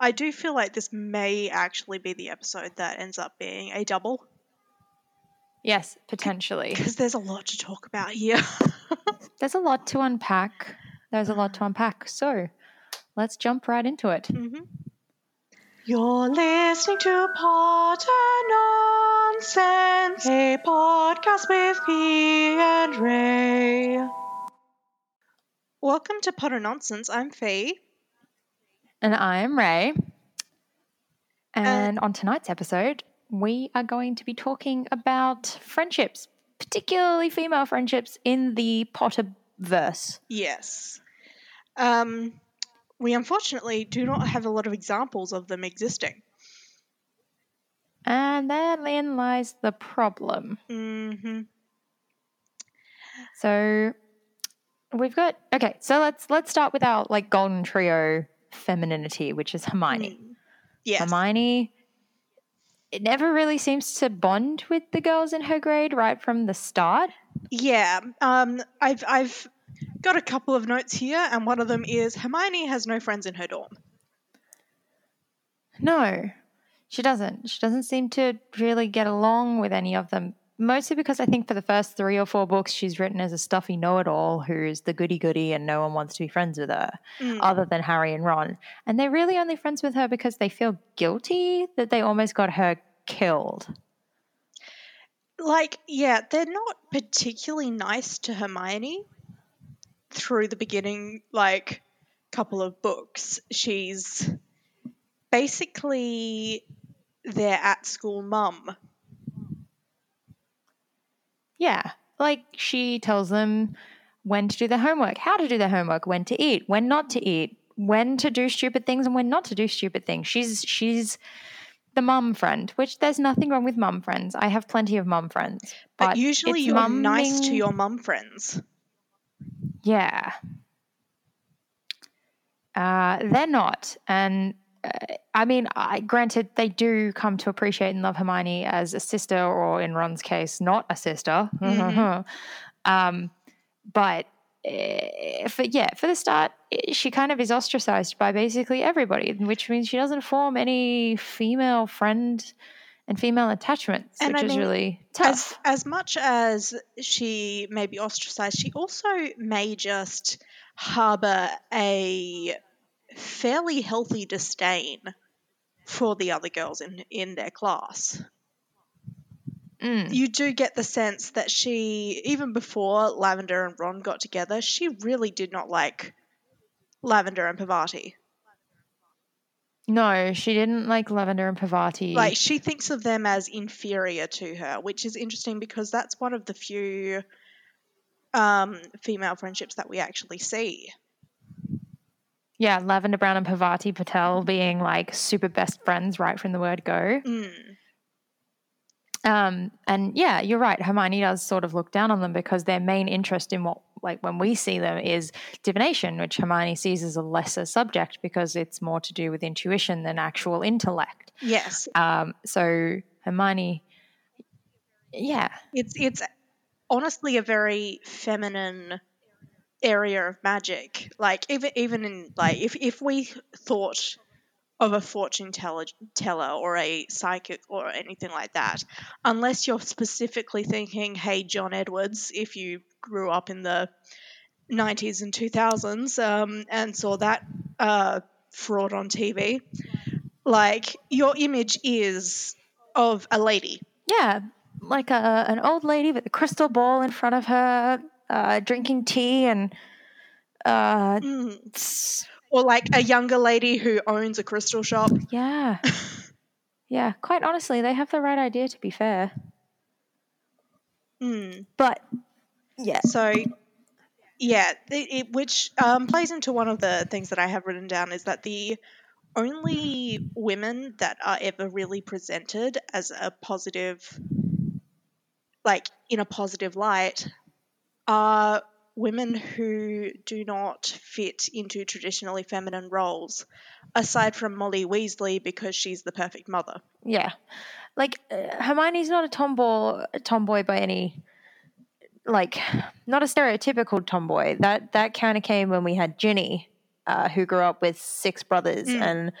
I do feel like this may actually be the episode that ends up being a double Yes, potentially. because there's a lot to talk about here. There's a lot to unpack. There's a lot to unpack. So let's jump right into it. Mhm. You're listening to Potter Nonsense, a podcast with P and Ray. Welcome to Potter Nonsense. I'm Fee. And I'm Ray. And on tonight's episode, we are going to be talking about friendships, particularly female friendships in the Potterverse. Yes. Um, we unfortunately do not have a lot of examples of them existing. And therein lies the problem. Mm-hmm. So we've got okay, so let's let's start with our like golden trio femininity, which is Hermione. Mm. Yes. Hermione it never really seems to bond with the girls in her grade right from the start. Yeah. Um, I've I've got a couple of notes here, and one of them is Hermione has no friends in her dorm. No, she doesn't. She doesn't seem to really get along with any of them. Mostly because I think for the first three or four books, she's written as a stuffy know it all who's the goody goody and no one wants to be friends with her, Mm. other than Harry and Ron. And they're really only friends with her because they feel guilty that they almost got her killed. Like, yeah, they're not particularly nice to Hermione through the beginning, like, couple of books. She's basically their at school mum. Yeah. Like she tells them when to do their homework, how to do their homework, when to eat, when not to eat, when to do stupid things and when not to do stupid things. She's she's the mum friend, which there's nothing wrong with mum friends. I have plenty of mum friends. But, But, usually you're nice to your mum friends. Yeah. Uh, they're not. And I mean, I, granted, they do come to appreciate and love Hermione as a sister, or in Ron's case, not a sister. Mhm. um, but uh, for, yeah, for the start, eh, she kind of is ostracized by basically everybody, which means she doesn't form any female friend and female attachments, And which I is mean, really tough. As as much as she may be ostracized, she also may just harbor a fairly healthy disdain for the other girls in in their class. Mm. You do get the sense that she, even before Lavender and Ron got together, she really did not like Lavender and Parvati. No, she didn't like Lavender and Parvati. Like she thinks of them as inferior to her, which is interesting because that's one of the few um, female friendships that we actually see. Yeah, Lavender Brown and Parvati Patel being like super best friends right from the word go. Mm. Um, and yeah, you're right. Hermione does sort of look down on them because their main interest in what, like when we see them, is divination, which Hermione sees as a lesser subject because it's more to do with intuition than actual intellect. Yes, Um, so Hermione, yeah, it's it's honestly a very feminine area of magic. Like even even in like if if we thought of a fortune teller, teller or a psychic or anything like that, unless you're specifically thinking, hey, John Edwards, if you grew up in the 90s and 2000s um, and saw that uh, fraud on TV, like your image is of a lady. yeah, like a, an old lady with a crystal ball in front of her, uh, drinking tea and. Uh, Mm. Or like a younger lady who owns a crystal shop. Yeah. yeah, quite honestly, they have the right idea to be fair. Mm. But yeah. So, yeah, it, it, which um, plays into one of the things that I have written down is that the only women that are ever really presented as a positive, like in a positive light, are women who do not fit into traditionally feminine roles, aside from Molly Weasley because she's the perfect mother. Yeah. Like uh, Hermione's not a tomboy tomboy by any like not a stereotypical tomboy. That that kind of came when we had Ginny, uh, who grew up with six brothers Mm. and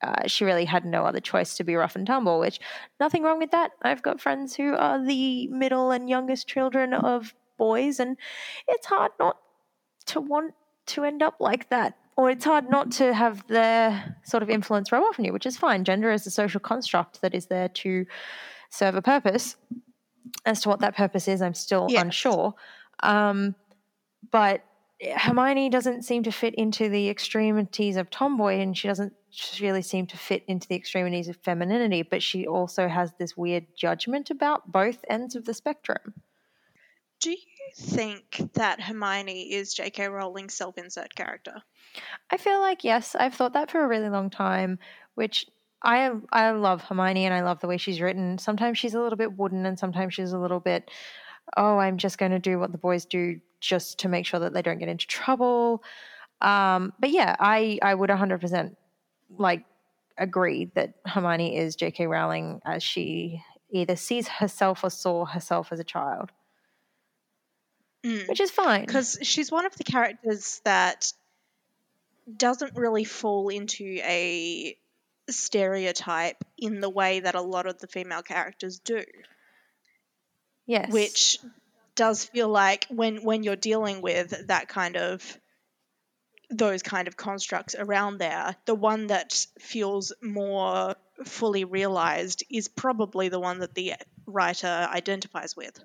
uh, she really had no other choice to be rough and tumble, which nothing wrong with that. I've got friends who are the middle and youngest children of boys, and it's hard not to want to end up like that. Or it's hard not to have their sort of influence rub off on you, which is fine. Gender is a social construct that is there to serve a purpose. As to what that purpose is, I'm still Yes. unsure. Um, but Hermione doesn't seem to fit into the extremities of tomboy, and she doesn't really seem to fit into the extremities of femininity. But she also has this weird judgment about both ends of the spectrum. Do you think that Hermione is J.K. Rowling's self-insert character? I feel like yes, I've thought that for a really long time, which I I love Hermione and I love the way she's written. Sometimes she's a little bit wooden and sometimes she's a little bit oh, I'm just going to do what the boys do just to make sure that they don't get into trouble. Um, but yeah, I I would 100% like agree that Hermione is J.K. Rowling as she either sees herself or saw herself as a child, Mm. which is fine. because she's one of the characters that doesn't really fall into a stereotype in the way that a lot of the female characters do yes, which does feel like when when you're dealing with that kind of those kind of constructs around there the one that feels more fully realized is probably the one that the writer identifies with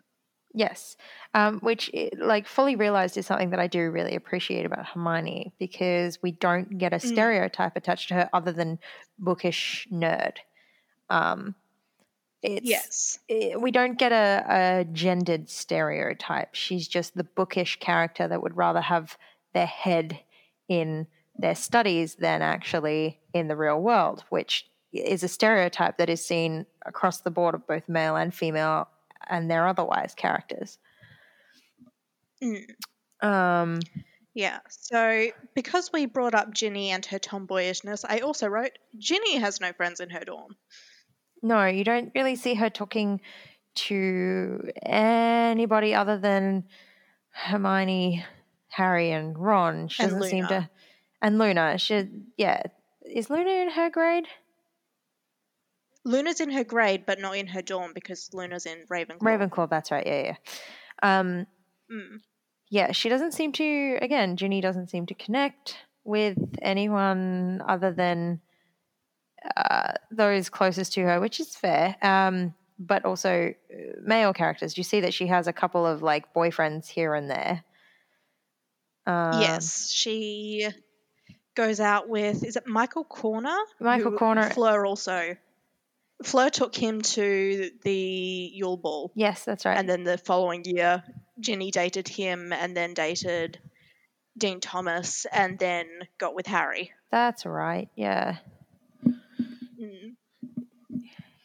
Yes, um, which like fully realized is something that I do really appreciate about Hermione because we don't get a Mm. stereotype attached to her other than bookish nerd. Um, it's, yes i- we don't get a, a gendered stereotype. She's just the bookish character that would rather have their head in their studies than actually in the real world, which is a stereotype that is seen across the board of both male and female and their otherwise characters. Mm. Um, Yeah. So because we brought up Ginny and her tomboyishness, I also wrote Ginny has no friends in her dorm. no, you don't really see her talking to anybody other than Hermione, Harry, and Ron. She And doesn't seem Luna. to, and Luna. She, yeah, is Luna in her grade? Luna's in her grade, but not in her dorm because Luna's in Ravenclaw. Ravenclaw. That's right. Yeah, yeah. Um, Mm. yeah, she doesn't seem to. Again, Ginny doesn't seem to connect with anyone other than uh, those closest to her, which is fair. Um, but also uh, male characters. You see that she has a couple of like boyfriends here and there. Um, yes, she goes out with is it Michael Corner? Michael Corner. Fleur also. Fleur took him to the Yule Ball, Yes, that's right. and then the following year, Ginny dated him, and then dated Dean Thomas, and then got with Harry. that's right. Yeah. Mm.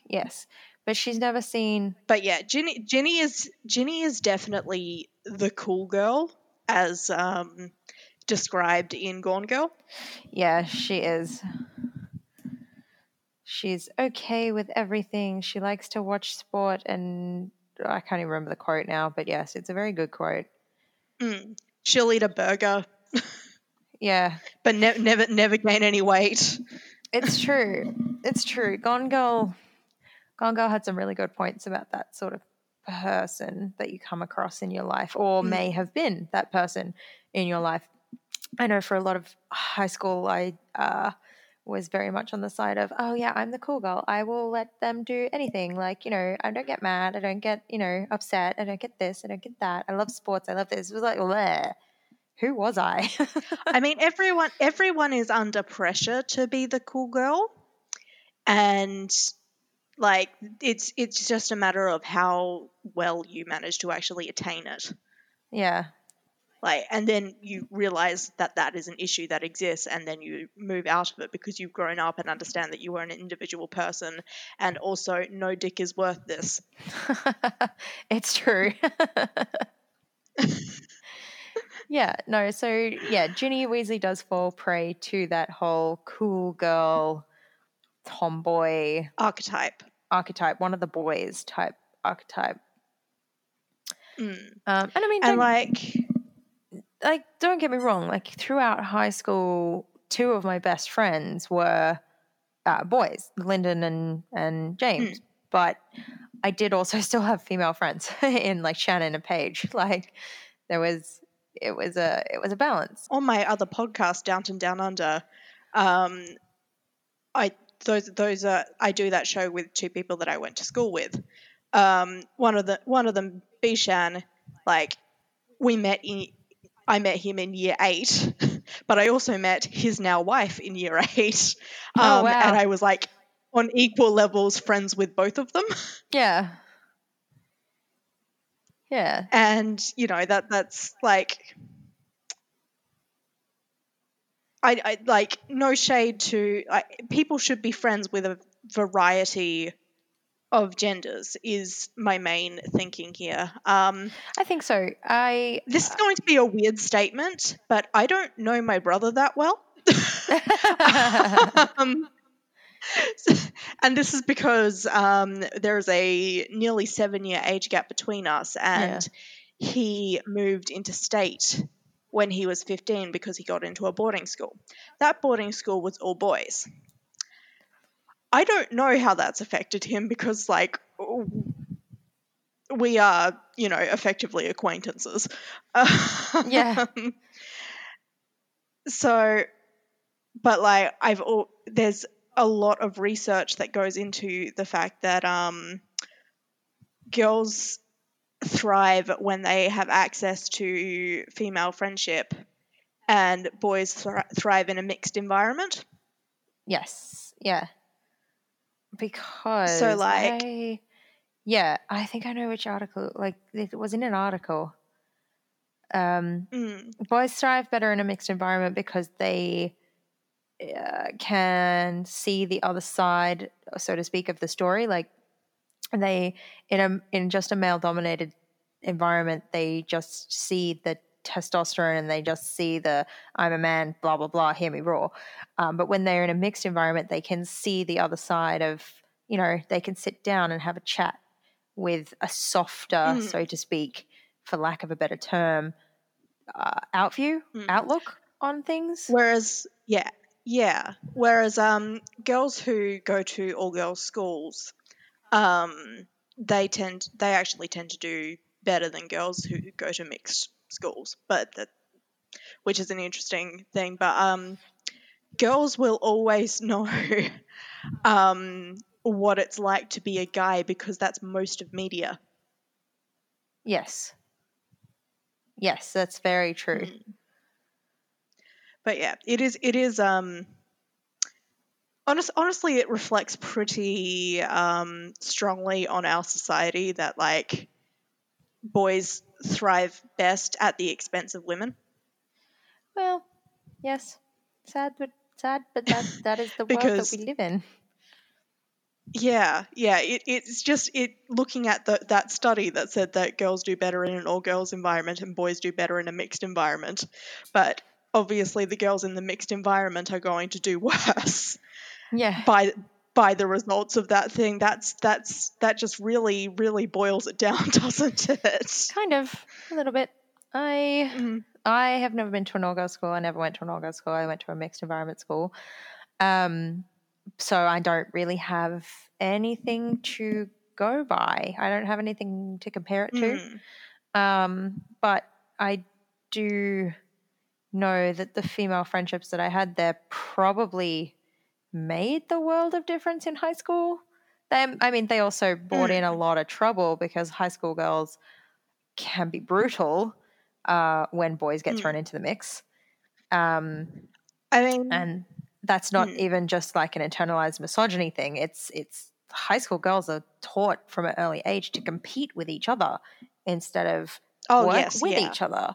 Yes. But she's never seen. but yeah, Ginny Ginny is Ginny is definitely the cool girl as um, described in Gone Girl. Yeah, she is. She's okay with everything. She likes to watch sport, and I can't even remember the quote now, but yes, it's a very good quote. Mm. She'll eat a burger, Yeah, but ne- never never gain any weight. it's true. It's true. Gone Girl, Gone Girl had some really good points about that sort of person that you come across in your life, or Mm. may have been that person in your life. I know for a lot of high school, I uh, was very much on the side of, oh yeah, I'm the cool girl. I will let them do anything. Like you know, I don't get mad. I don't get you know upset. I don't get this. I don't get that. I love sports. I love this. It was like, bleh. who was I? I mean, everyone everyone is under pressure to be the cool girl, and like it's it's just a matter of how well you manage to actually attain it. yeah, like and then you realize that that is an issue that exists and then you move out of it because you've grown up and understand that you are an individual person and also no dick is worth this it's true. yeah, no, so yeah, Ginny Weasley does fall prey to that whole cool girl, tomboy archetype archetype, one of the boys type archetype. Mm. Um, and I mean, and like like, don't get me wrong, like throughout high school, two of my best friends were uh, boys, Lyndon and and James. But I did also still have female friends in like Shannon and Paige. Like there was it was a it was a balance. on my other podcast, Downton Down Under, um, I those those are I do that show with two people that I went to school with. Um, one of the one of them, Bishan, like we met in I met him in year eight, but I also met his now wife in year eight. Um, Oh, wow. And I was like on equal levels friends with both of them. Yeah. Yeah. and you know that that's like I, I like no shade to I, people should be friends with a variety of genders is my main thinking here um, I think so. I this is going to be a weird statement but i don't know my brother that well um, and this is because um, there's a nearly seven year age gap between us, and he moved interstate when he was 15 because he got into a boarding school. That boarding school was all boys. I don't know how that's affected him because, like, we are, you know, effectively acquaintances. Yeah. So, but like, I've all there's a lot of research that goes into the fact that um, girls thrive when they have access to female friendship, and boys thr- thrive in a mixed environment. yes. Yeah. Because so like- I- yeah, I think I know which article. Like it was in an article. Um, Mm, boys thrive better in a mixed environment because they uh, can see the other side, so to speak, of the story. Like they in a in just a male dominated environment, they just see the testosterone and they just see the I'm a man, blah blah blah, hear me roar. Um, but when they're in a mixed environment, they can see the other side of you know they can sit down and have a chat with a softer, Mm. so to speak, for lack of a better term, uh, outview Mm. outlook on things. Whereas, yeah, yeah. Whereas, um, girls who go to all girls schools, um, they tend they actually tend to do better than girls who go to mixed schools. But that, which is an interesting thing. But um, girls will always know, um, what it's like to be a guy because that's most of media. Yes. Yes, that's very true. Mm. But yeah, it is. It is. Um, honest, honestly, it reflects pretty um, strongly on our society that like boys thrive best at the expense of women. Well, yes. Sad but sad, but that that is the world that we live in. Yeah, yeah. It, it's just it looking at the, that study that said that girls do better in an all girls environment and boys do better in a mixed environment, but obviously the girls in the mixed environment are going to do worse. Yeah. by by the results of that thing that's that's that just really really boils it down doesn't it Kind of a little bit. I Mhm. I have never been to an all girls school. I never went to an all girls school. I went to a mixed environment school. Um, so I don't really have anything to go by. I don't have anything to compare it to. Mm. Um, but I do know that the female friendships that I had there probably made the world of difference in high school. They, I mean, they also brought in a lot of trouble because high school girls can be brutal uh, when boys get Mm. thrown into the mix. Um, i mean and that's not Mm. even just like an internalized misogyny thing it's it's high school girls are taught from an early age to compete with each other instead of oh work yes with yeah each other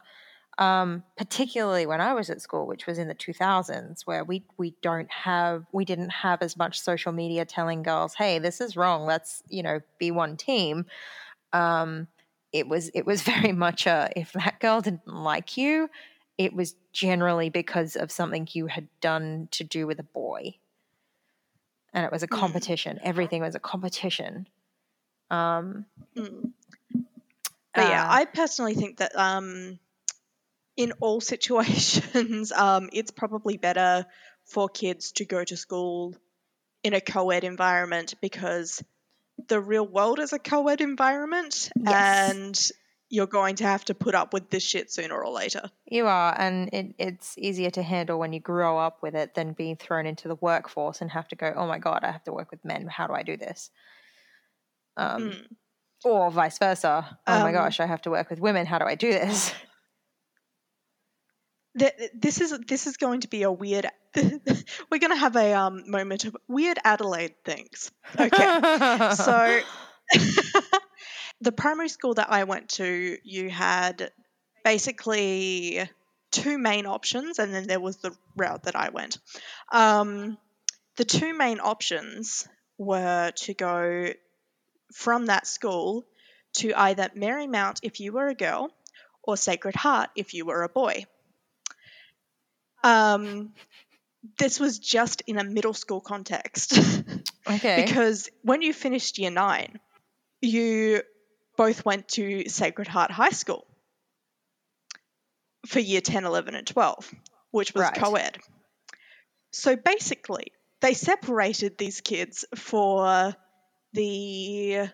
um, particularly when i was at school which was in the 2000s where we we don't have we didn't have as much social media telling girls hey this is wrong let's you know be one team um, it was it was very much a if that girl didn't like you it was generally because of something you had done to do with a boy and it was a Hmm. competition everything was a competition um Mm. but yeah uh, i personally think that um in all situations um it's probably better for kids to go to school in a co-ed environment because the real world is a co-ed environment Yes. and you're going to have to put up with this shit sooner or later. You are, and it, it's easier to handle when you grow up with it than being thrown into the workforce and have to go, oh my God, I have to work with men. How do I do this? Um, Mm. Or vice versa. Oh my Um, gosh, I have to work with women. How do I do this? Th- This is this is going to be a weird. we're going to have a um, moment of weird Adelaide things. Okay, so the primary school that I went to, you had basically two main options, and then there was the route that I went. Um, the two main options were to go from that school to either Marymount if you were a girl, or Sacred Heart if you were a boy. Um, this was just in a middle school context. okay. because when you finished year nine, you both went to Sacred Heart High School for year 10, 11, and 12, which was Right. co ed. So basically, they separated these kids for the,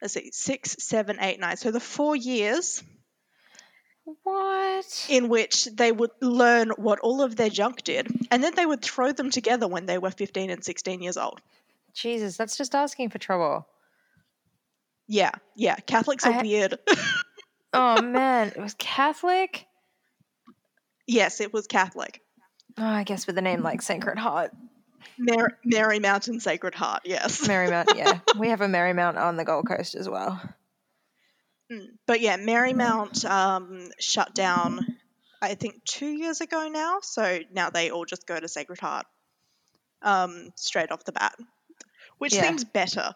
let's see, six, seven, eight, nine. So the four years what? In which they would learn what all of their junk did, and then they would throw them together when they were 15 and 16 years old. Jesus, that's just asking for trouble. Yeah, yeah. Catholics are ha- weird. Oh man, it was Catholic. yes, it was Catholic. Oh, I guess with a name like Sacred Heart, Mary, Mary Mountain Sacred Heart, yes. Marymount. Yeah, we have a Marymount on the Gold Coast as well. Mm, But yeah, Marymount um, shut down, I think, two years ago now. So now they all just go to Sacred Heart um, straight off the bat, which Yeah. seems better.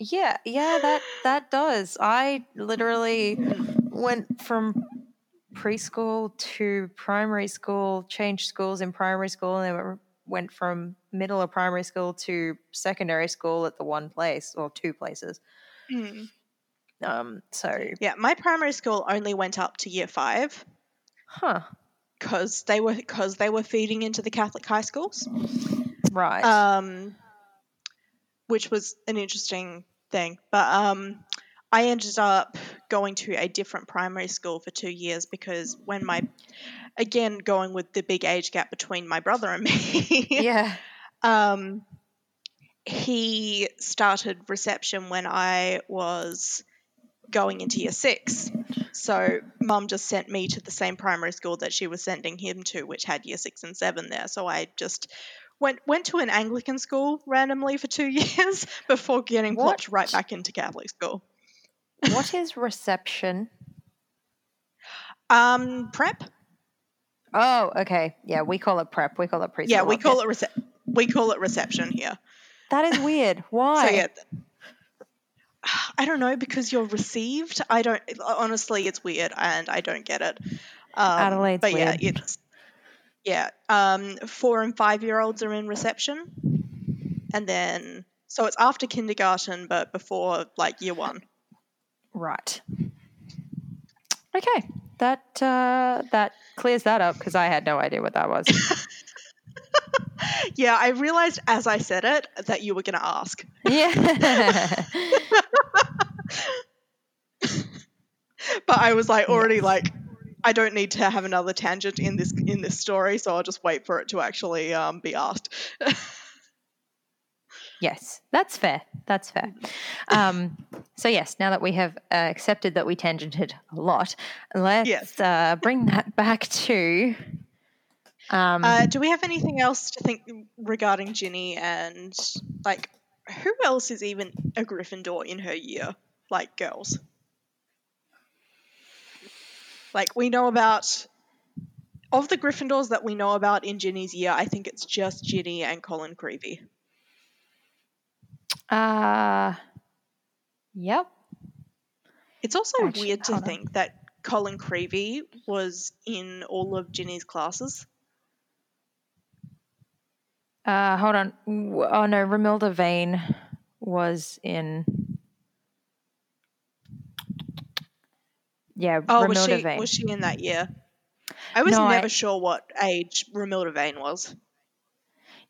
Yeah, yeah, that that does. I literally went from preschool to primary school, changed schools in primary school, and then went from middle of primary school to secondary school at the one place or two places. Mm. Um, so, Yeah, my primary school only went up to year five huh, because they were because they were feeding into the Catholic high schools. right. um, which was an interesting thing. But um, I ended up going to a different primary school for two years because when my, again, going with the big age gap between my brother and me, yeah. um, he started reception when I was going into year six. So mum just sent me to the same primary school that she was sending him to, which had year six and seven there. So I just went went to an Anglican school randomly for two years before getting What? plopped right back into Catholic school. What is reception? Um, prep. Oh, okay. Yeah, we call it prep. We call it preschool. Yeah, we call it rece- we call it reception here. That is weird. Why? So yeah. I don't know because you're received. I don't honestly. It's weird, and I don't get it. Um, Adelaide's but yeah, weird. it's yeah. Um, four and five year olds are in reception, and then so it's after kindergarten, but before like year one. Right. Okay. That uh, that clears that up because I had no idea what that was. Yeah, I realized as I said it that you were going to ask, yeah. but I was like already like. I don't need to have another tangent in this in this story, so I'll just wait for it to actually um, be asked. yes, that's fair. That's fair. Um, so yes, now that we have uh, accepted that we tangented a lot, let's Yes. uh, bring that back to. Um, Uh, do we have anything else to think regarding Ginny and like who else is even a Gryffindor in her year? Like girls. Like we know about of the Gryffindors that we know about in Ginny's year, I think it's just Ginny and Colin Creevey. uh, yep. It's also Actually, weird to on. think that Colin Creevey was in all of Ginny's classes. Uh, hold on. Oh no, Romilda Vane was in. Yeah, Oh, Romilda was she Vane. was she in that year? I was No, I- never sure what age Romilda Vane was.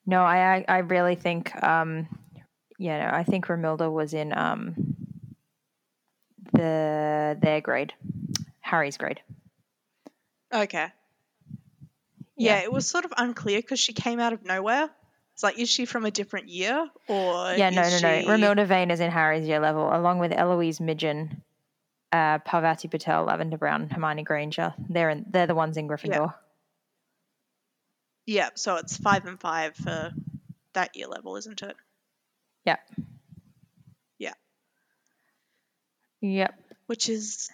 No, I I, I really think um yeah, no, I think Romilda was in um the their grade. Harry's grade. Okay. Yeah, it was sort of unclear because she came out of nowhere. It's like, is she from a different year or? Yeah, no, no, no. she- Romilda Vane is in Harry's year level, along with Eloise Midgen, uh, Parvati Patel, Lavender Brown, Hermione Granger. They're in, they're the ones in Gryffindor. Yeah, so it's five and five for that year level, isn't it? Yeah. Yeah. Yep. Which is.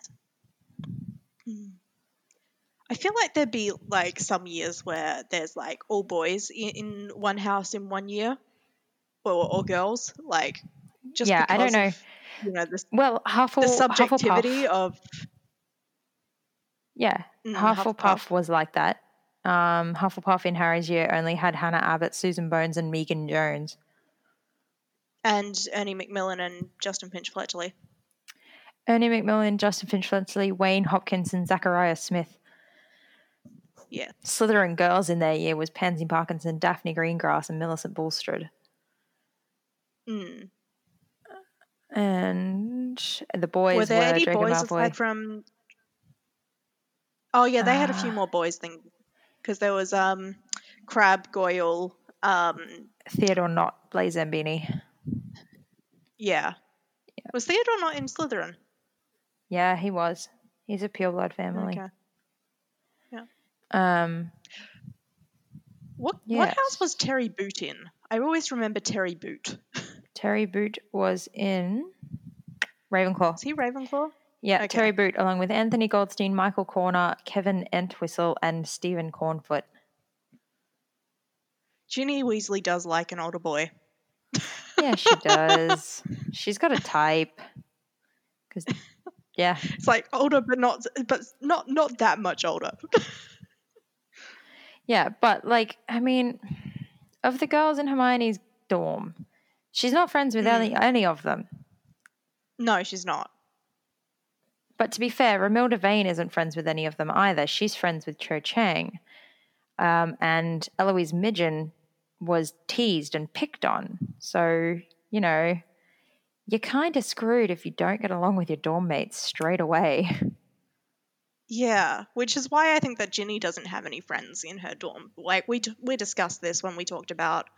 Hmm. I feel like there'd be like some years where there's like all boys in, in one house in one year, or, or girls, like just Yeah, I don't know. of, you know the, Well, Huffle, the subjectivity of Yeah, Mm, Hufflepuff, Hufflepuff. was like that. Um, Hufflepuff in Harry's year only had Hannah Abbott, Susan Bones, and Megan Jones. and Ernie Macmillan and Justin Finch Fletchley. Ernie Macmillan, Justin Finch Fletchley, Wayne Hopkins, and Zachariah Smith. Yeah. Slytherin girls in their year was Pansy Parkinson, Daphne Greengrass, and Millicent Bulstrode. Mm. And the boys Were there any Draco boys Malfoy, aside from? Oh yeah, they had a few Ah. more boys than because there was um, Crabbe, Goyle, um, Theodore Nott, Blaise Zambini. yeah. Was Theodore not in Slytherin? Yeah, he was. He's a pureblood family. Okay. Um, What what house was Terry Boot in? I always remember Terry Boot. Terry Boot was in Ravenclaw. Is he Ravenclaw? Yeah, Okay. Terry Boot, along with Anthony Goldstein, Michael Corner, Kevin Entwistle, and Stephen Cornfoot. Ginny Weasley does like an older boy. Yeah, she does. She's got a type. Because, yeah, It's like older, but not but not not that much older. yeah, but like, I mean, of the girls in Hermione's dorm, she's not friends with any, any of them. no, she's not. But to be fair, Romilda Vane isn't friends with any of them either. She's friends with Cho Chang. Um, and Eloise Midgen was teased and picked on. So, you know, you're kind of screwed if you don't get along with your dorm mates straight away. Yeah, which is why I think that Ginny doesn't have any friends in her dorm. Like we we discussed this when we talked about.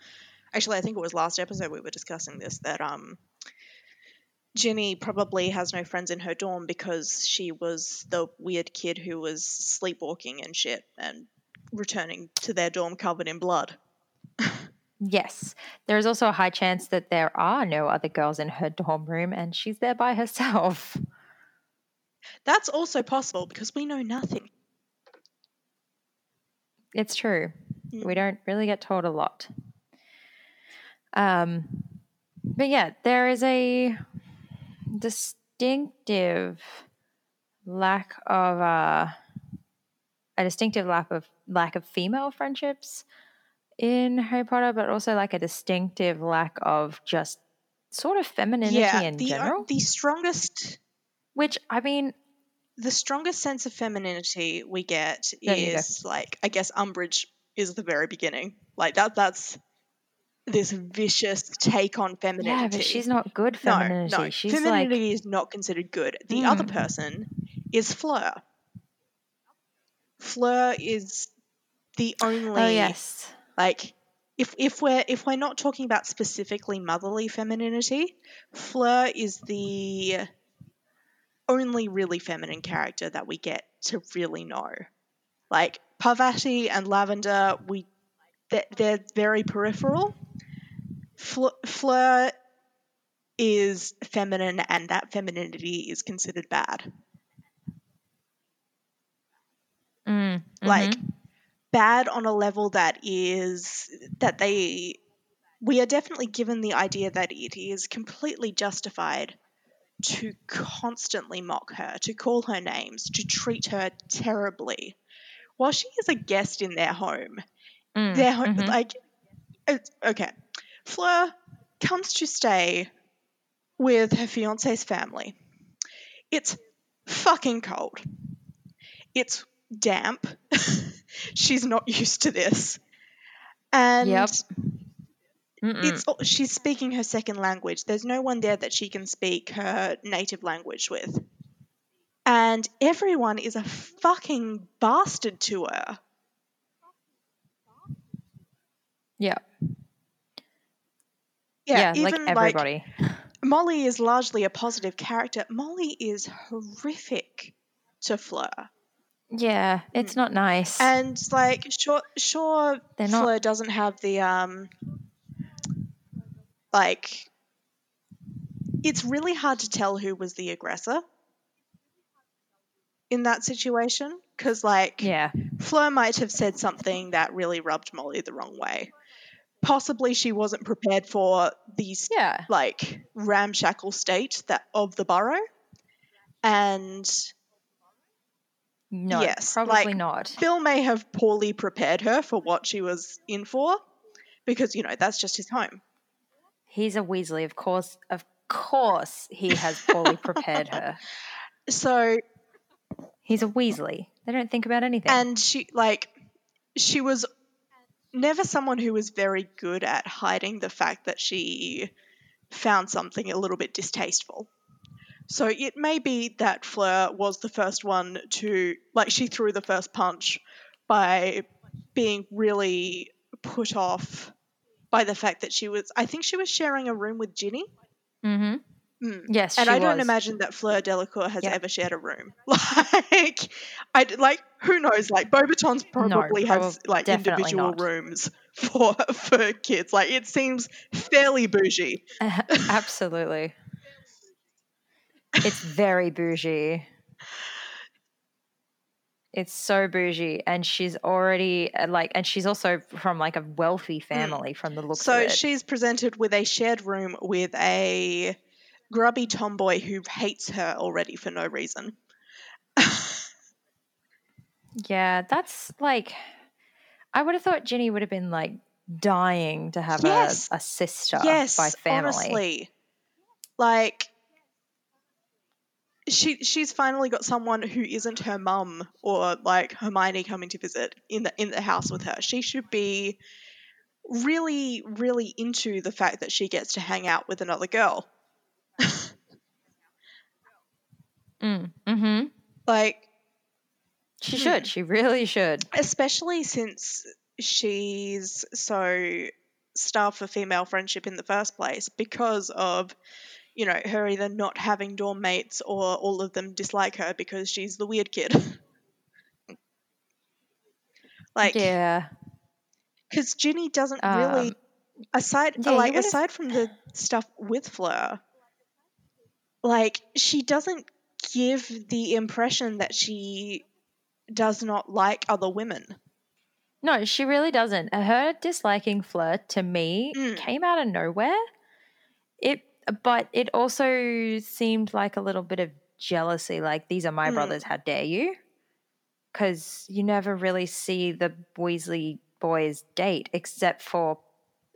Actually, I think it was last episode we were discussing this that um. Ginny probably has no friends in her dorm because she was the weird kid who was sleepwalking and shit and returning to their dorm covered in blood. yes, there is also a high chance that there are no other girls in her dorm room and she's there by herself. That's also possible because we know nothing. It's true. Mm. We don't really get told a lot. Um, but yeah, there is a distinctive lack of uh, a distinctive lack of lack of female friendships in Harry Potter, but also like a distinctive lack of just sort of femininity yeah, in the, uh, general. the strongest which I mean, the strongest sense of femininity we get There is like I guess Umbridge is the very beginning. Like that that's this vicious take on femininity. yeah, but she's not good femininity. no, she's like femininity is not considered good. The other Mm. person is Fleur. Fleur is the only oh yes, like if if we're if we're not talking about specifically motherly femininity, Fleur is the only really feminine character that we get to really know. Like Parvati and Lavender, we they're, they're very peripheral. Fle- Fleur is feminine, and that femininity is considered bad. Mm, like mhm. bad on a level that is that they we are definitely given the idea that it is completely justified to constantly mock her to call her names to treat her terribly. While she is a guest in their home Mm, their home mhm. like it's, okay. Fleur comes to stay with her fiance's family. It's fucking cold. It's damp. She's not used to this. And Yep. Mm-mm. it's she's speaking her second language. There's no one there that she can speak her native language with. And everyone is a fucking bastard to her. yeah. Yeah, Yeah, like everybody. Molly is largely a positive character. Molly is horrific to Fleur. yeah, it's not nice. And like sure sure not- Fleur doesn't have the um like it's really hard to tell who was the aggressor in that situation because like yeah. Fleur might have said something that really rubbed Molly the wrong way. Possibly she wasn't prepared for these Yeah. like ramshackle state that of the Burrow. And No, Yes, probably like- not. Bill may have poorly prepared her for what she was in for because, you know, that's just his home. He's a Weasley, of course. Of course, he has poorly prepared her. So, He's a Weasley. They don't think about anything. and she, like, she was never someone who was very good at hiding the fact that she found something a little bit distasteful. So it may be that Fleur was the first one to, like, she threw the first punch by being really put off by the fact that she was, I think she was sharing a room with Ginny. mm-hmm. Mm. Yes, And I don't was. imagine that Fleur Delacour has Yeah. ever shared a room. Like, I like who knows? Like Beauxbatons probably has like individual not. rooms for for kids. Like it seems fairly bougie. Absolutely. It's very bougie. It's so bougie, and she's already uh, like, and she's also from like a wealthy family from the looks Mm. So of it. she's presented with a shared room with a grubby tomboy who hates her already for no reason. yeah, that's like, I would have thought Ginny would have been like dying to have Yes. a, a sister yes, by family. honestly, like she she's finally got someone who isn't her mum or like Hermione coming to visit in the in the house with her. She should be really really into the fact that she gets to hang out with another girl. Mm, hmm Like She Hmm. should. She really should. especially since she's so starved for female friendship in the first place because of you know her either not having dorm mates or all of them dislike her because she's the weird kid like yeah. because ginny doesn't really Um, aside yeah, like aside from the stuff with fleur like she doesn't give the impression that she does not like other women No, she really doesn't. Her disliking Fleur to me Mm. came out of nowhere. It, but it also seemed like a little bit of jealousy. Like these are my Mm. brothers. How dare you? Because you never really see the Weasley boys date except for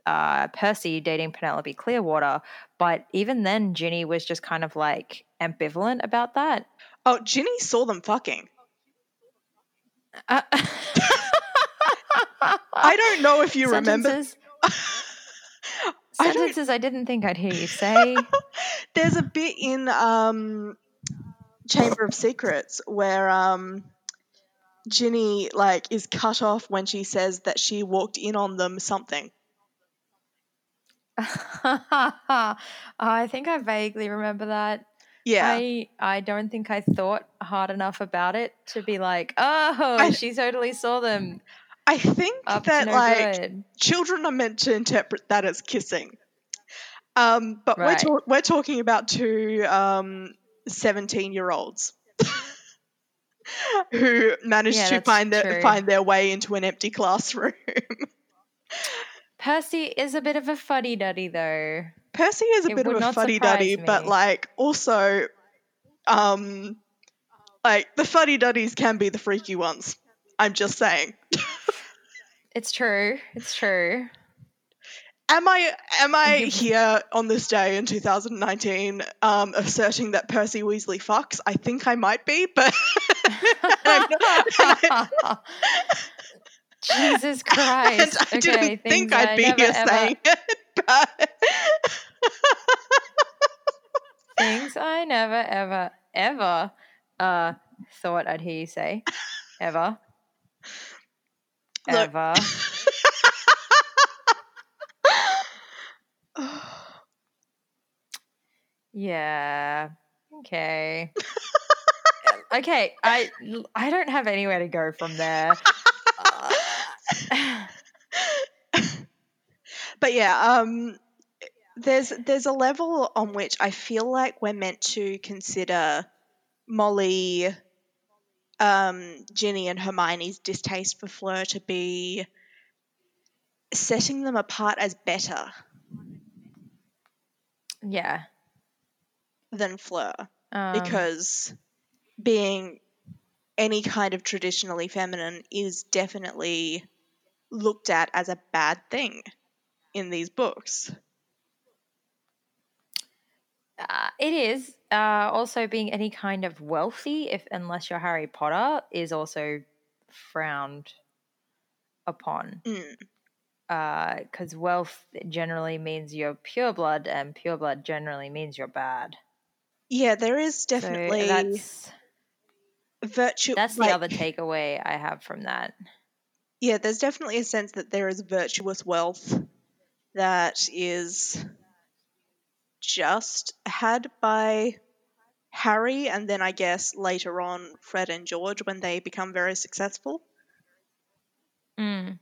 uh, Percy dating Penelope Clearwater. But even then, Ginny was just kind of like ambivalent about that. oh ginny saw them fucking Uh, I don't know if you remember. Sentences- I I didn't think I'd hear you say. There's a bit in um, Chamber of Secrets where um, Ginny like is cut off when she says that she walked in on them something. I think I vaguely remember that. Yeah, I I don't think I thought hard enough about it to be like, oh, I- she totally saw them I think up that no like good. children are meant to interpret that as kissing. Um, but Right. we're, ta- we're talking about two um, 17 year olds who managed Yeah, to find their, true. find their way into an empty classroom. Percy is a bit of a fuddy duddy though. Percy is a It bit of a fuddy duddy, but like also, um, like the fuddy duddies can be the freaky ones. I'm just saying. It's true. It's true. Am I am I here on this day in 2019 um, asserting that Percy Weasley fucks? I think I might be, but Jesus and Christ. I okay, didn't think I'd I be never, here ever- saying it. but Things I never, ever, ever uh, thought I'd hear you say. Ever. Look. Ever. Yeah. Okay. okay. I I don't have anywhere to go from there. Uh, but yeah, um, there's there's a level on which I feel like we're meant to consider Molly, um, Ginny, and Hermione's distaste for Fleur to be setting them apart as better yeah. than Fleur Um, because being any kind of traditionally feminine is definitely looked at as a bad thing in these books. uh, it is uh, also being any kind of wealthy, if unless you're Harry Potter, is also frowned upon. Mm. Because wealth generally means you're pure blood, and pure blood generally means you're bad. Yeah, there is So definitely that's virtue. that's the other takeaway I have from that. Yeah, there's definitely a sense that there is virtuous wealth that is just had by Harry, and then I guess later on Fred and George when they become very successful. Mm.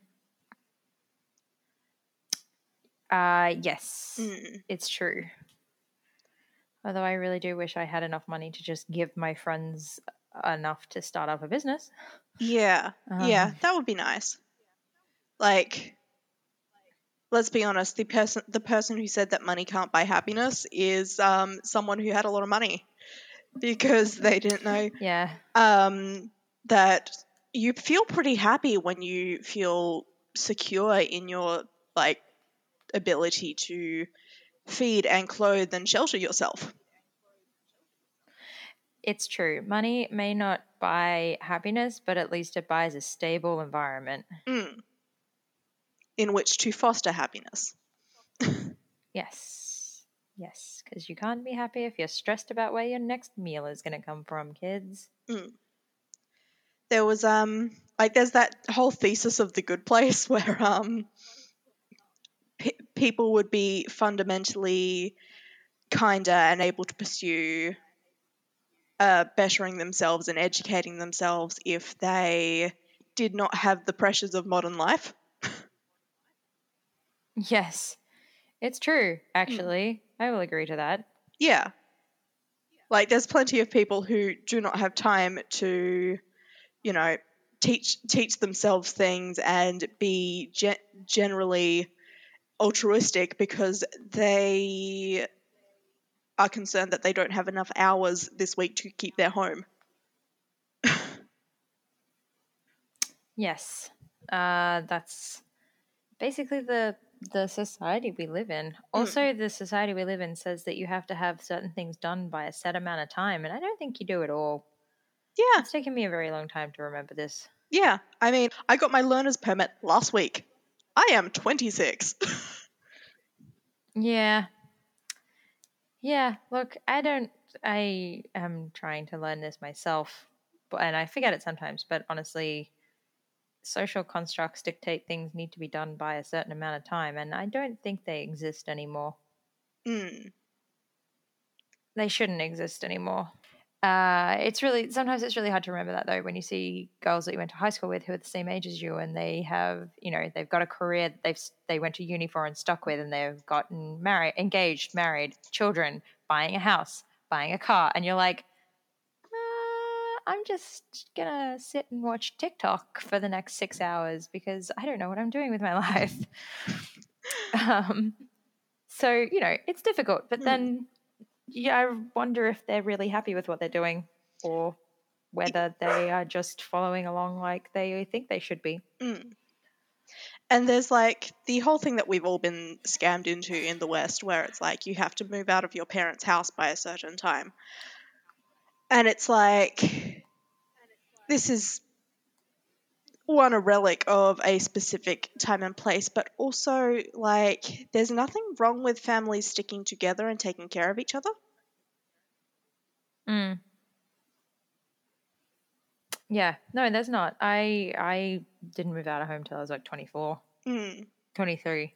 Uh, yes, Mm. it's true. Although I really do wish I had enough money to just give my friends enough to start up a business. Yeah, yeah, Um, that would be nice. Like, let's be honest, the person the person who said that money can't buy happiness is um, someone who had a lot of money because they didn't know Yeah. um, that you feel pretty happy when you feel secure in your like ability to feed and clothe and shelter yourself. It's true. Money may not buy happiness, but at least it buys a stable environment. Mm. In which to foster happiness. Yes. Yes. Because you can't be happy if you're stressed about where your next meal is going to come from, kids. There was um like there's that whole thesis of the good place where um pe- people would be fundamentally kinder and able to pursue uh, bettering themselves and educating themselves if they did not have the pressures of modern life. Yes. It's true, actually. I will agree to that. Yeah. Like there's plenty of people who do not have time to, you know, teach teach themselves things and be ge- generally altruistic because they are concerned that they don't have enough hours this week to keep their home. Yes. Uh, that's basically the the society we live in. Also, the society we live in says that you have to have certain things done by a set amount of time, and I don't think you do at all. Yeah, It's taken me a very long time to remember this. yeah. I mean, I got my learner's permit last week. I am 26. Yeah. Yeah, look, I don't I am trying to learn this myself, but and I forget it sometimes, but honestly, social constructs dictate things need to be done by a certain amount of time, and I don't think they exist anymore. mm. They shouldn't exist anymore. Uh, it's really sometimes it's really hard to remember that though when you see girls that you went to high school with who are the same age as you and they have you know they've got a career that they've they went to uni for and stuck with and they've gotten married engaged married children buying a house buying a car and you're like I'm just gonna sit and watch TikTok for the next six hours because I don't know what I'm doing with my life. um, so you know it's difficult, but Mm. then yeah, I wonder if they're really happy with what they're doing or whether they are just following along like they think they should be. Mm. And there's like the whole thing that we've all been scammed into in the West, where it's like you have to move out of your parents' house by a certain time. And it's like, this is one a relic of a specific time and place, but also like there's nothing wrong with families sticking together and taking care of each other. Mm. Yeah, no, there's not. I I didn't move out of home till I was like 24, Mm. 23.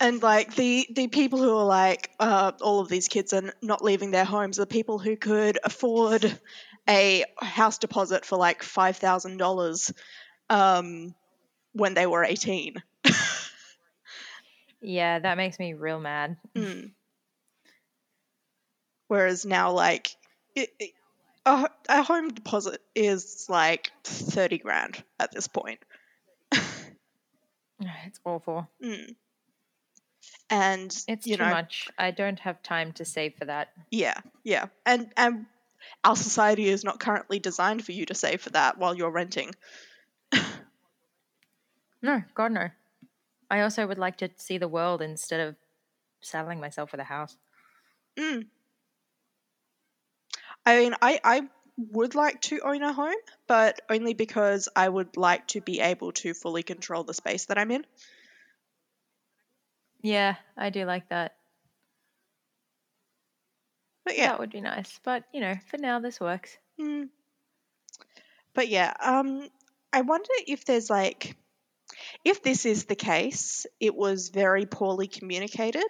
And like the the people who are like uh, all of these kids are not leaving their homes are people who could afford a house deposit for like five thousand dollars um, when they were eighteen. Yeah, that makes me real mad. Mm. Whereas now, like it, it, a, a home deposit is like thirty grand at this point. It's awful. Mm. And It's too know, much. I don't have time to save for that. Yeah, yeah, and and our society is not currently designed for you to save for that while you're renting. No, God no. I also would like to see the world instead of saddling myself with a house. Mm. I mean, I I would like to own a home, but only because I would like to be able to fully control the space that I'm in. Yeah, I do like that. But yeah, That would be nice. But, you know, for now, this works. Mm. But yeah, um, I wonder if there's like, if this is the case, it was very poorly communicated.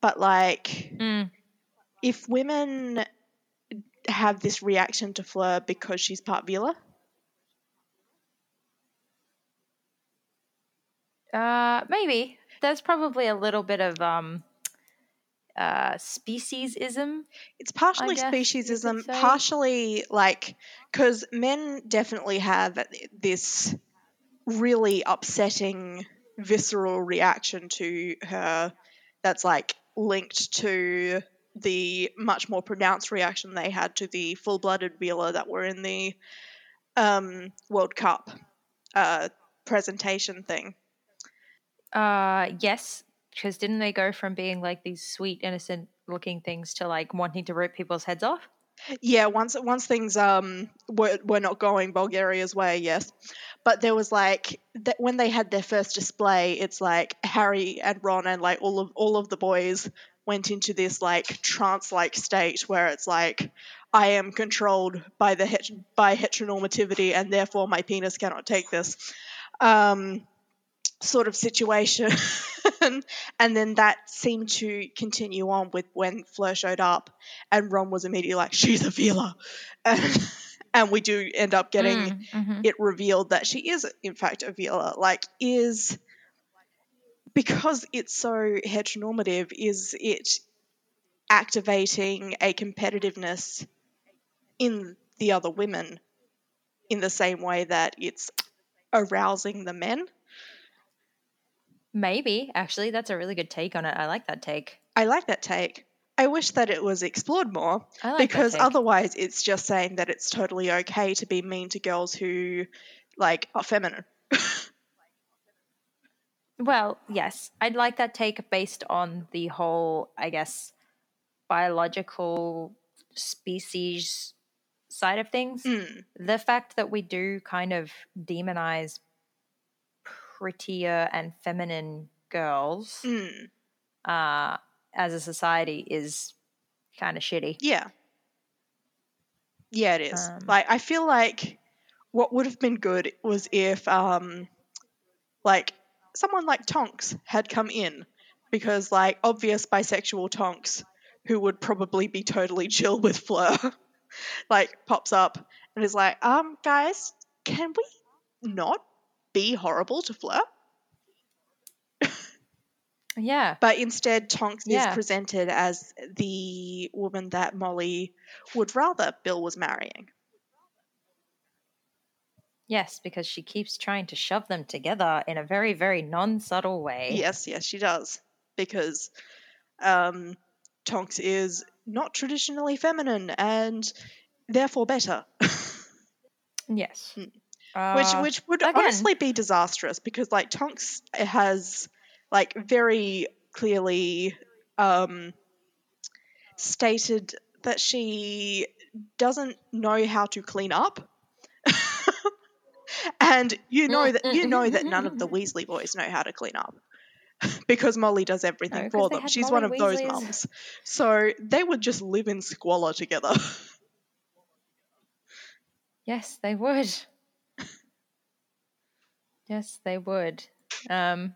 But like, Mm. if women have this reaction to Fleur because she's part Veela, Uh, maybe. There's probably a little bit of um, uh, speciesism. it's partially guess speciesism, partially like, because men definitely have this really upsetting, visceral reaction to her that's like linked to the much more pronounced reaction they had to the full-blooded Veela that were in the um, World Cup uh, presentation thing. Uh, yes, because didn't they go from being like these sweet, innocent looking things to like wanting to rip people's heads off? Yeah, once once things um were were not going Bulgaria's way, yes. But there was like that when they had their first display, it's like Harry and Ron and like all of all of the boys went into this like trance like state where it's like I am controlled by the het- by heteronormativity and therefore my penis cannot take this. Um sort of situation. and then that seemed to continue on with when Fleur showed up and Ron was immediately like, she's a Veela. And, and we do end up getting Mm, mhm. it revealed that she is, in fact, a Veela. Like, is. Because it's so heteronormative, is it activating a competitiveness in the other women in the same way that it's arousing the men? Maybe, actually, that's a really good take on it. I like that take. I like that take. I wish that it was explored more like because otherwise it's just saying that it's totally okay to be mean to girls who like are feminine. Well, yes, I'd like that take based on the whole, I guess, biological species side of things. Mm, The fact that we do kind of demonize prettier and feminine girls mm, uh, as a society is kind of shitty. yeah. Yeah, it is. Um, like I feel like what would have been good was if um like someone like Tonks had come in because like obvious bisexual Tonks who would probably be totally chill with Fleur like pops up and is like, um guys, can we not be horrible to Fleur? Yeah. But instead, Tonks is presented as the woman that Molly would rather Bill was marrying. Yes, because she keeps trying to shove them together in a very, very non subtle way. Yes, yes, she does. Because um, Tonks is not traditionally feminine and therefore better. Yes. Mm. Uh, which which would again- honestly be disastrous because like Tonks has like very clearly um, stated that she doesn't know how to clean up. and you know that mm, you mm, know mm, that none of the. Weasley boys know how to clean up. because Molly does everything No, for them. She's one of Molly those mums. So they would just live in squalor together. Yes, they would. Yes, they would. Um,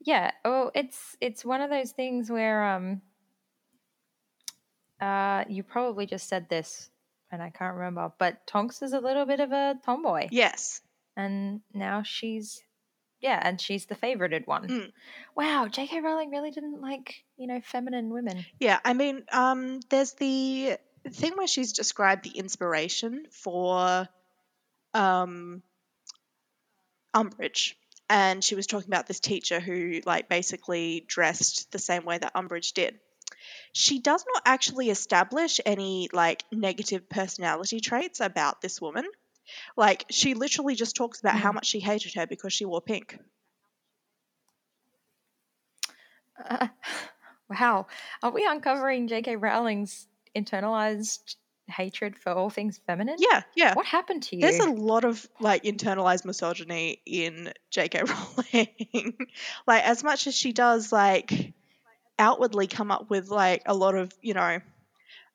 yeah. Oh, it's it's one of those things where um, uh, you probably just said this, and I can't remember. But Tonks is a little bit of a tomboy, yes. and now she's yeah, and she's the favorited one. Mm. Wow, J.K. Rowling really didn't like you know feminine women. Yeah, I mean, um, there's the thing where she's described the inspiration for um, Umbridge, and she was talking about this teacher who, like, basically dressed the same way that Umbridge did. She does not actually establish any like negative personality traits about this woman. Like, she literally just talks about how Mm. much she hated her because she wore pink. Uh, wow, are we uncovering J.K. Rowling's internalized hatred for all things feminine? Yeah, yeah. What happened to you? There's a lot of like internalized misogyny in J.K. Rowling. like as much as she does like outwardly come up with like a lot of, you know,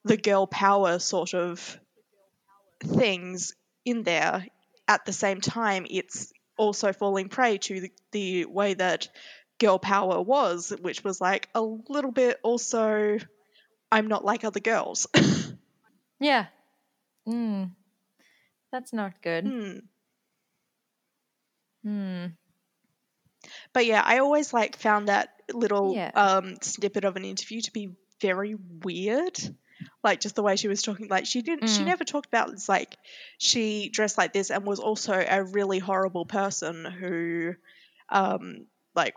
the girl power sort of things in there, at the same time it's also falling prey to the, the way that girl power was, which was like a little bit also I'm not like other girls. Yeah. Mm. That's not good. Hmm. Hmm. But yeah, I always like found that little Yeah. um snippet of an interview to be very weird. Like just the way she was talking, like she didn't, she Mm. never talked about this. Like she dressed like this and was also a really horrible person who, um, like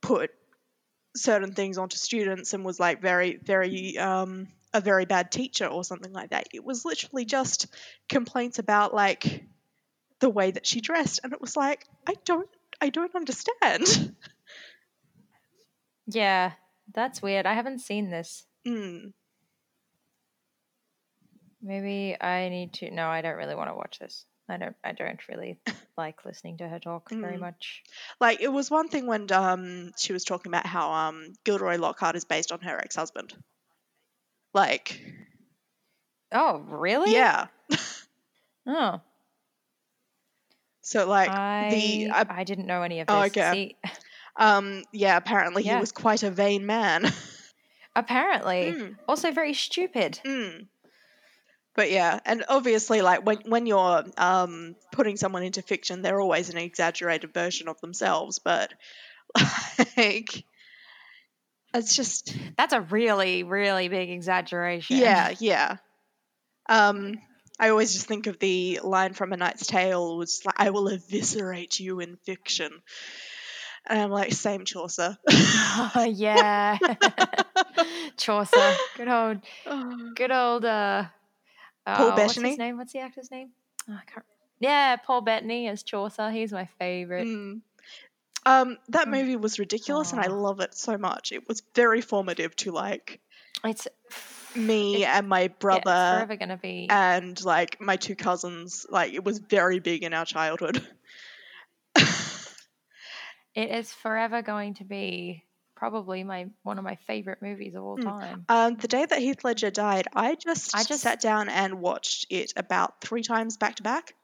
put certain things onto students and was like very, very, um, a very bad teacher or something like that. It was literally just complaints about like the way that she dressed, and it was like I don't, I don't understand. Yeah. That's weird. I haven't seen this. Mm. Maybe I need to. No, I don't really want to watch this. I don't. I don't really like listening to her talk very Mm. much. Like it was one thing when um she was talking about how um Gilderoy Lockhart is based on her ex-husband. Like, Oh, really? yeah. Oh, So like I the uh, I didn't know any of this. Oh, okay. See, um yeah, apparently he was quite a vain man. apparently, Mm. also very stupid. Mm. But yeah, and obviously, like when when you're um, putting someone into fiction, they're always an exaggerated version of themselves. But like, it's just That's a really, really big exaggeration. yeah, yeah. Um, I always just think of the line from A Knight's Tale, was like, "I will eviscerate you in fiction," and I'm like, same Chaucer. Oh, yeah. Chaucer. Good old, good old. Uh, Paul uh, What's Bettany? his name? What's the actor's name? Oh, I can't. Yeah, Paul Bettany as Chaucer. He's my favorite. Mm. Um, that Mm. movie was ridiculous, and I love it so much. It was very formative to like It's me It- and my yeah, it's brother forever gonna be. and like my two cousins. Like it was very big in our childhood. It is forever going to be probably my one of my favorite movies of all Mm. time. um, the day that Heath Ledger died, I just, I just- sat down and watched it about three times back to back.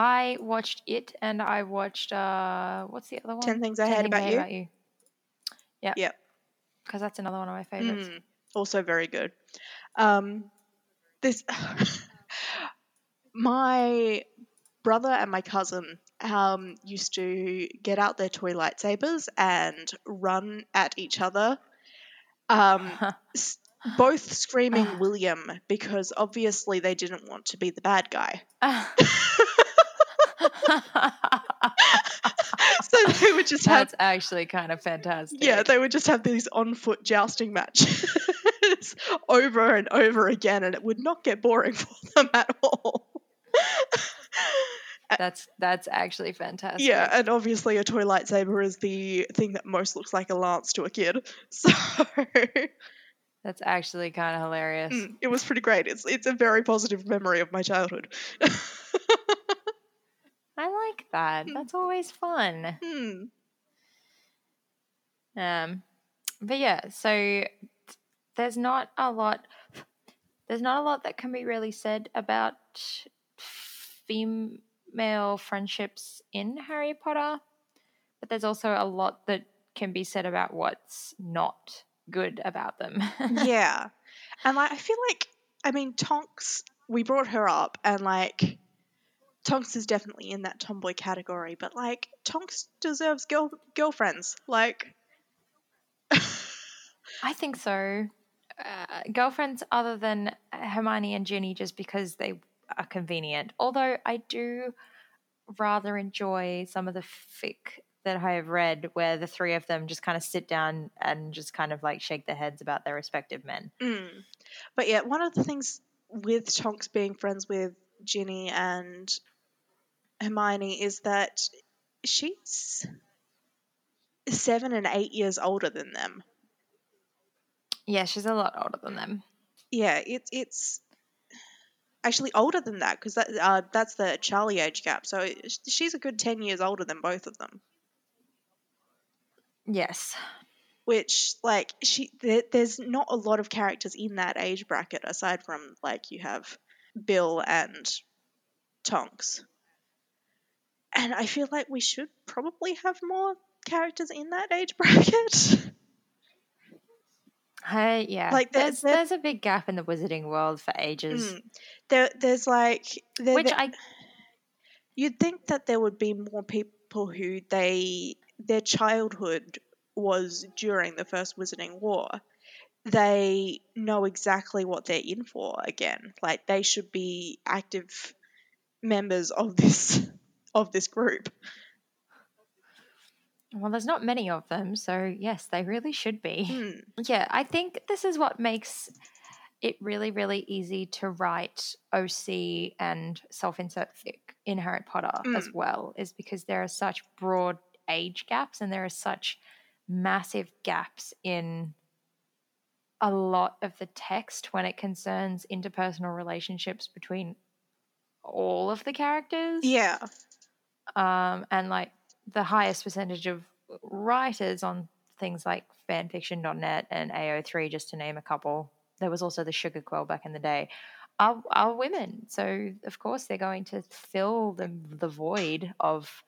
I watched it, and I watched uh, what's the other one? 10 Things I Ten Hate Things About You. Yeah. Yeah. Because that's another one of my favorites. Mm, also very good. Um, this my brother and my cousin um, used to get out their toy lightsabers and run at each other. Um, s- both screaming William because obviously they didn't want to be the bad guy. so they would just have That's actually kind of fantastic. yeah, they would just have these on foot jousting matches over and over again, and it would not get boring for them at all. that's that's actually fantastic. Yeah, and obviously a toy lightsaber is the thing that most looks like a lance to a kid. So That's actually kind of hilarious. Mm, it was pretty great. It's it's a very positive memory of my childhood. I like that. Mm. That's always fun. Hmm. Um, but yeah, so there's not a lot. There's not a lot that can be really said about female friendships in Harry Potter, but there's also a lot that can be said about what's not good about them. yeah. And like I feel like I mean Tonks we brought her up and like Tonks is definitely in that tomboy category, but like Tonks deserves girl girlfriends. Like I think so. Uh, girlfriends other than Hermione and Ginny just because they are convenient. Although I do rather enjoy some of the fic that I have read where the three of them just kind of sit down and just kind of like shake their heads about their respective men. mm. But yeah, one of the things with Tonks being friends with Ginny and Hermione is that she's seven and eight years older than them. Yeah, she's a lot older than them. Yeah, it's it's actually older than that because that uh, that's the Charlie age gap. So she's a good ten years older than both of them. Yes. Which like she there, there's not a lot of characters in that age bracket aside from like you have Bill and Tonks. And I feel like we should probably have more characters in that age bracket. Hey, yeah. Like, there- there's there- there's a big gap in the wizarding world for ages, Mm. There, there's like there, which there- I you'd think that there would be more people who they their childhood was during the first Wizarding War. They know exactly what they're in for again. Like they should be active members of this of this group. well, there's not many of them, so yes, they really should be. Hmm. Yeah, I think this is what makes it really, really easy to write OC and self-insert fic in Harry Potter as well, is because there are such broad age gaps and there are such massive gaps in a lot of the text when it concerns interpersonal relationships between all of the characters Yeah. um, and like the highest percentage of writers on things like fanfiction.net and AO3, just to name a couple. There was also the Sugar Quill back in the day. Are, are women, so of course they're going to fill the the void of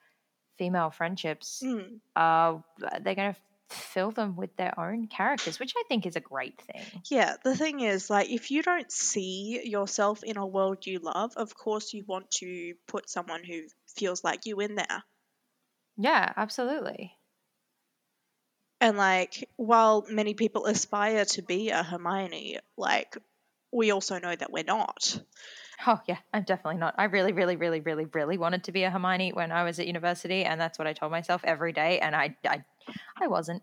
female friendships. Mm. Uh, they're going to fill them with their own characters, which I think is a great thing. Yeah, the thing is, like, if you don't see yourself in a world you love, of course you want to put someone who feels like you in there. Yeah, absolutely. And like, while many people aspire to be a Hermione, like, we also know that we're not. Oh yeah, I'm definitely not. I really, really, really, really, really wanted to be a Hermione when I was at university, and that's what I told myself every day, and I, I, I wasn't.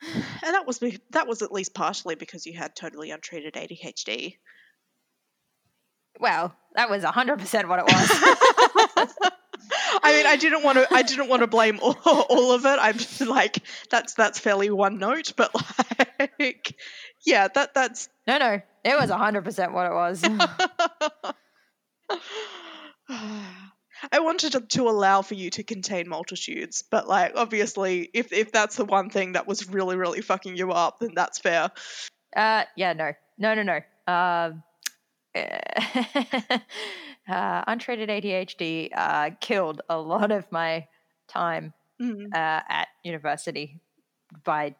And that was that was at least partially because you had totally untreated ADHD. Well, that was hundred percent what it was. I mean, I didn't want to. I didn't want to blame all, all of it. I'm just like that's that's fairly one note, but like, yeah, that that's. no, no, it was hundred percent what it was. I wanted to, to allow for you to contain multitudes, but like obviously, if if that's the one thing that was really really fucking you up, then that's fair. uh, yeah, no, no, no, no. Um, uh, untreated ADHD uh, killed a lot of my time Mm. uh, at university by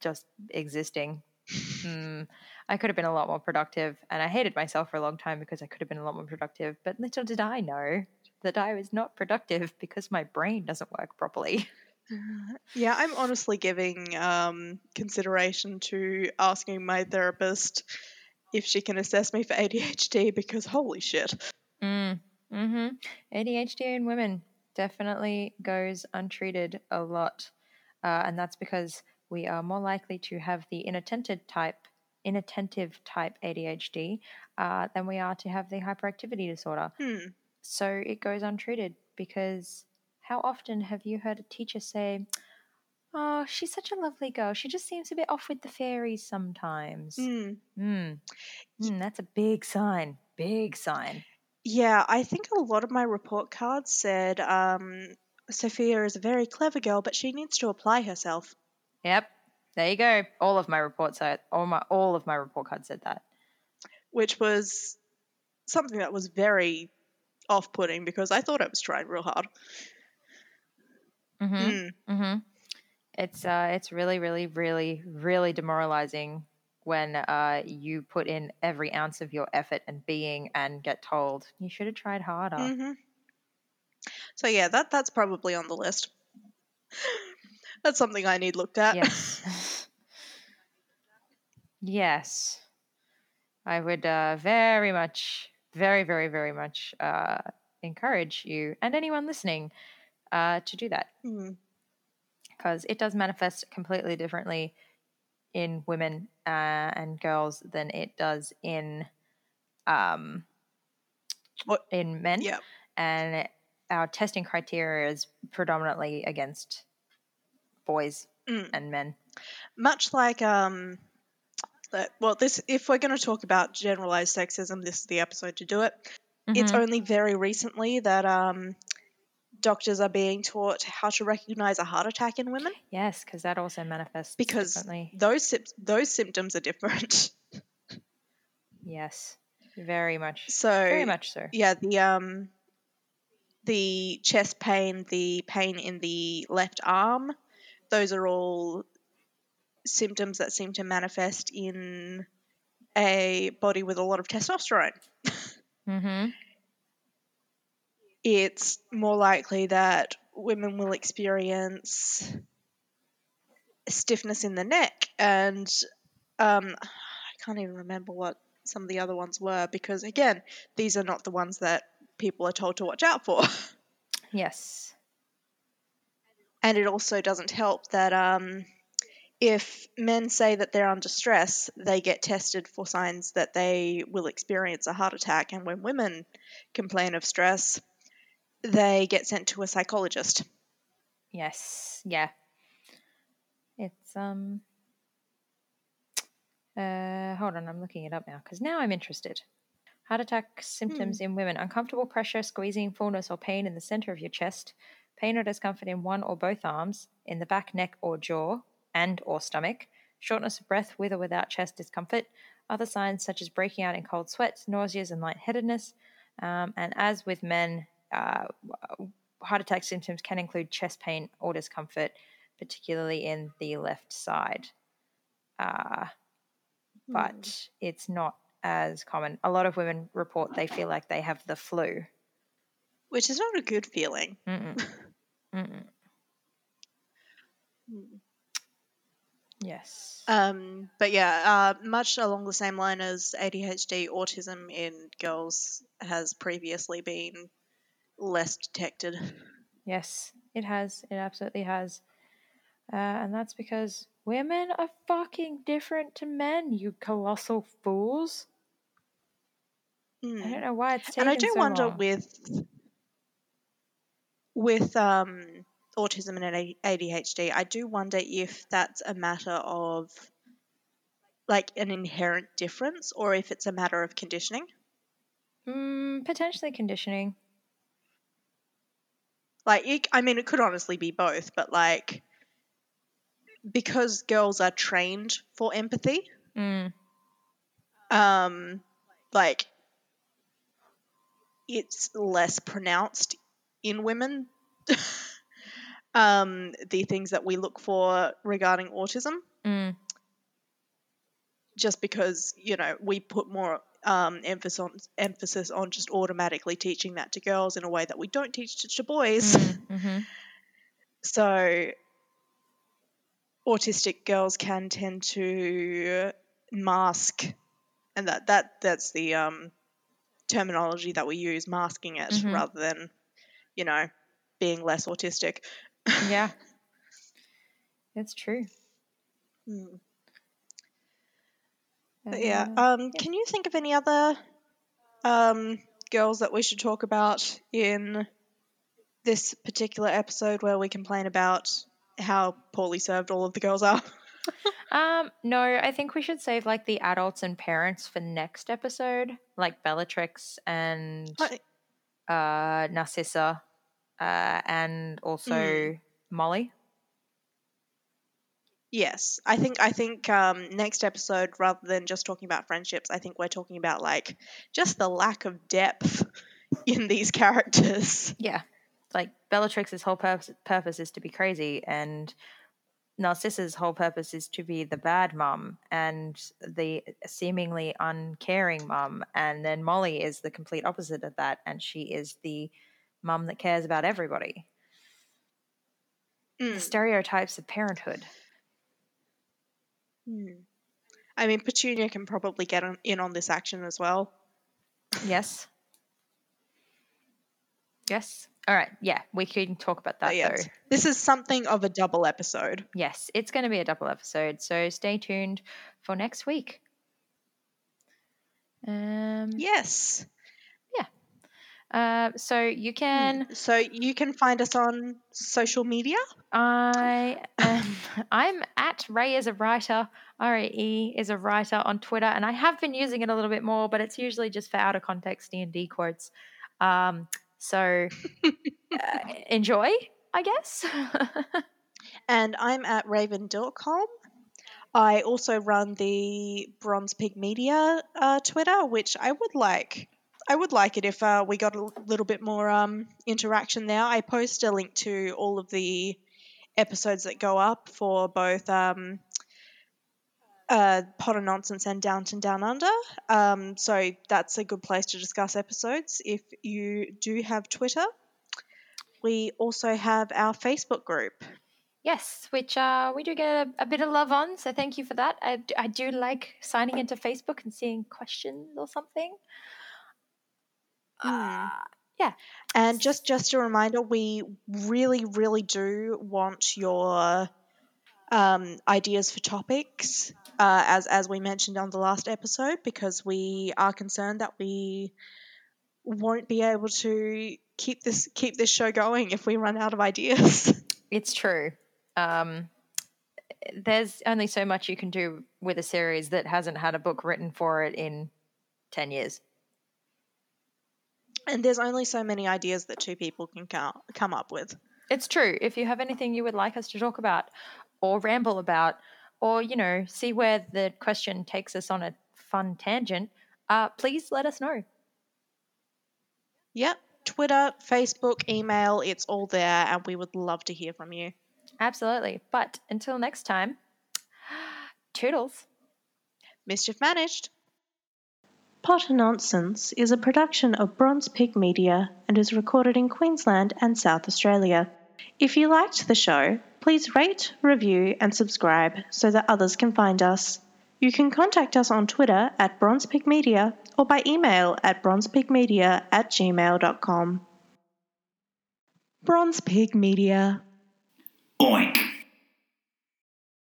just existing. Mm, I could have been a lot more productive, and I hated myself for a long time because I could have been a lot more productive. But little did I know that I was not productive because my brain doesn't work properly. Yeah, I'm honestly giving um, consideration to asking my therapist if she can assess me for ADHD because holy shit. Mm, hmm ADHD in women definitely goes untreated a lot, uh, and that's because we are more likely to have the inattentive type, inattentive type ADHD uh, than we are to have the hyperactivity disorder. Hmm. So it goes untreated because how often have you heard a teacher say, Oh, she's such a lovely girl. She just seems a bit off with the fairies sometimes. Mm. Mm. Mm, that's a big sign. Big sign. Yeah, I think a lot of my report cards said um, Sophia is a very clever girl, but she needs to apply herself. Yep. There you go. All of my reports are all my all of my report cards said that. which was something that was very off-putting because I thought I was trying real hard. Mm-hmm. Mm. Mm-hmm. It's uh, it's really, really, really, really demoralizing when uh, you put in every ounce of your effort and being and get told you should have tried harder. hmm So yeah, that that's probably on the list. That's something I need looked at. Yes. yes. I would uh, very much, very, very, very much uh, encourage you and anyone listening uh, to do that Mm. because it does manifest completely differently in women uh, and girls than it does in um, What- in men. Yeah. And our testing criteria is predominantly against boys Mm. and men. Much like um, that- well, this if we're going to talk about generalized sexism, this is the episode to do it. It's Mhm. only very recently that um, doctors are being taught how to recognize a heart attack in women Yes, because that also manifests because differently. those those symptoms are different. Yes, very much, So very much so. yeah, the um, the chest pain, the pain in the left arm, those are all symptoms that seem to manifest in a body with a lot of testosterone. Mm-hmm. It's more likely that women will experience stiffness in the neck and um, I can't even remember what some of the other ones were because again, these are not the ones that people are told to watch out for. Yes. And it also doesn't help that um, if men say that they're under stress, they get tested for signs that they will experience a heart attack. And when women complain of stress, they get sent to a psychologist. Yes. Yeah. It's um. Uh, hold on, I'm looking it up now because now I'm interested. Heart attack symptoms in women: uncomfortable pressure, squeezing, fullness, or pain in the center of your chest, pain or discomfort in one or both arms, in the back, neck, or jaw, and or stomach, shortness of breath with or without chest discomfort. Other signs such as breaking out in cold sweats, nauseas, and lightheadedness. Um, and as with men, uh, heart attack symptoms can include chest pain or discomfort, particularly in the left side. Uh, but it's not as common. A lot of women report they feel like they have the flu. Which is not a good feeling. Mm-mm. Mm-mm. Yes. Um, but yeah, uh, much along the same line as ADHD, autism in girls has previously been less detected. Yes, it has. It absolutely has. Uh, and that's because women are fucking different to men, you colossal fools. Mm. I don't know why it's taken and I do so wonder long. with with um, autism and ADHD, I do wonder if that's a matter of like an inherent difference or if it's a matter of conditioning. Mm, potentially conditioning. Like, it, I mean, it could honestly be both, but like because girls are trained for empathy, Mm, um, like it's less pronounced in women. um, the things that we look for regarding autism, mm, just because you know we put more um, emphasis on emphasis on just automatically teaching that to girls in a way that we don't teach it to boys. mm, mhm. So autistic girls can tend to mask and that that that's the um, terminology that we use masking it Mhm. rather than you know being less autistic Yeah. It's true. Hmm. Yeah Uh, um can you think of any other um girls that we should talk about in this particular episode where we complain about how poorly served all of the girls are. Um, no, I think we should save like the adults and parents for next episode, like Bellatrix and uh, Narcissa, uh, and also Mm. Molly. Yes, I think I think um, next episode, rather than just talking about friendships, I think we're talking about like just the lack of depth in these characters. Yeah, like Bellatrix's whole purpose purpose is to be crazy, and Narcissa's whole purpose is to be the bad mum and the seemingly uncaring mum, and then Molly is the complete opposite of that, and she is the mum that cares about everybody. The Mm. stereotypes of parenthood. Hmm. I mean, Petunia can probably get on, in on this action as well. Yes. Yes. All right. Yeah, we can talk about that But yeah, though. this is something of a double episode. Yes, it's going to be a double episode, so stay tuned for next week. Um, Yes. Uh, so you can. So you can find us on social media. I am. I'm at Rae is a writer. R A E is a writer on Twitter, and I have been using it a little bit more, but it's usually just for out of context D and D quotes. Um, so uh, enjoy, I guess. and I'm at raven.com. I also run the Bronze Pig Media uh, Twitter, which I would like. I would like it if uh, we got a little bit more um, interaction there. I post a link to all of the episodes that go up for both um, uh, Potter Nonsense and Downton Down Under. Um, so that's a good place to discuss episodes if you do have Twitter. We also have our Facebook group. Yes, which uh, we do get a, a bit of love on, so thank you for that. I do like signing into Facebook and seeing questions or something. Hmm. Uh, And just just a reminder, we really, really do want your um, ideas for topics, uh, as as we mentioned on the last episode, because we are concerned that we won't be able to keep this keep this show going if we run out of ideas. it's true. Um, there's only so much you can do with a series that hasn't had a book written for it in 10 years. And there's only so many ideas that two people can come up with. It's true. If you have anything you would like us to talk about or ramble about, or, you know, see where the question takes us on a fun tangent, uh, please let us know. Yep, Twitter, Facebook, email, it's all there, and we would love to hear from you. Absolutely. But until next time, toodles. Mischief Managed. Potter Nonsense is a production of Bronze Pig Media and is recorded in Queensland and South Australia. If you liked the show, please rate, review, and subscribe so that others can find us. You can contact us on Twitter at Bronze Pig Media or by email at bronzepigmedia at gmail.com. Bronze Pig Media. Oink.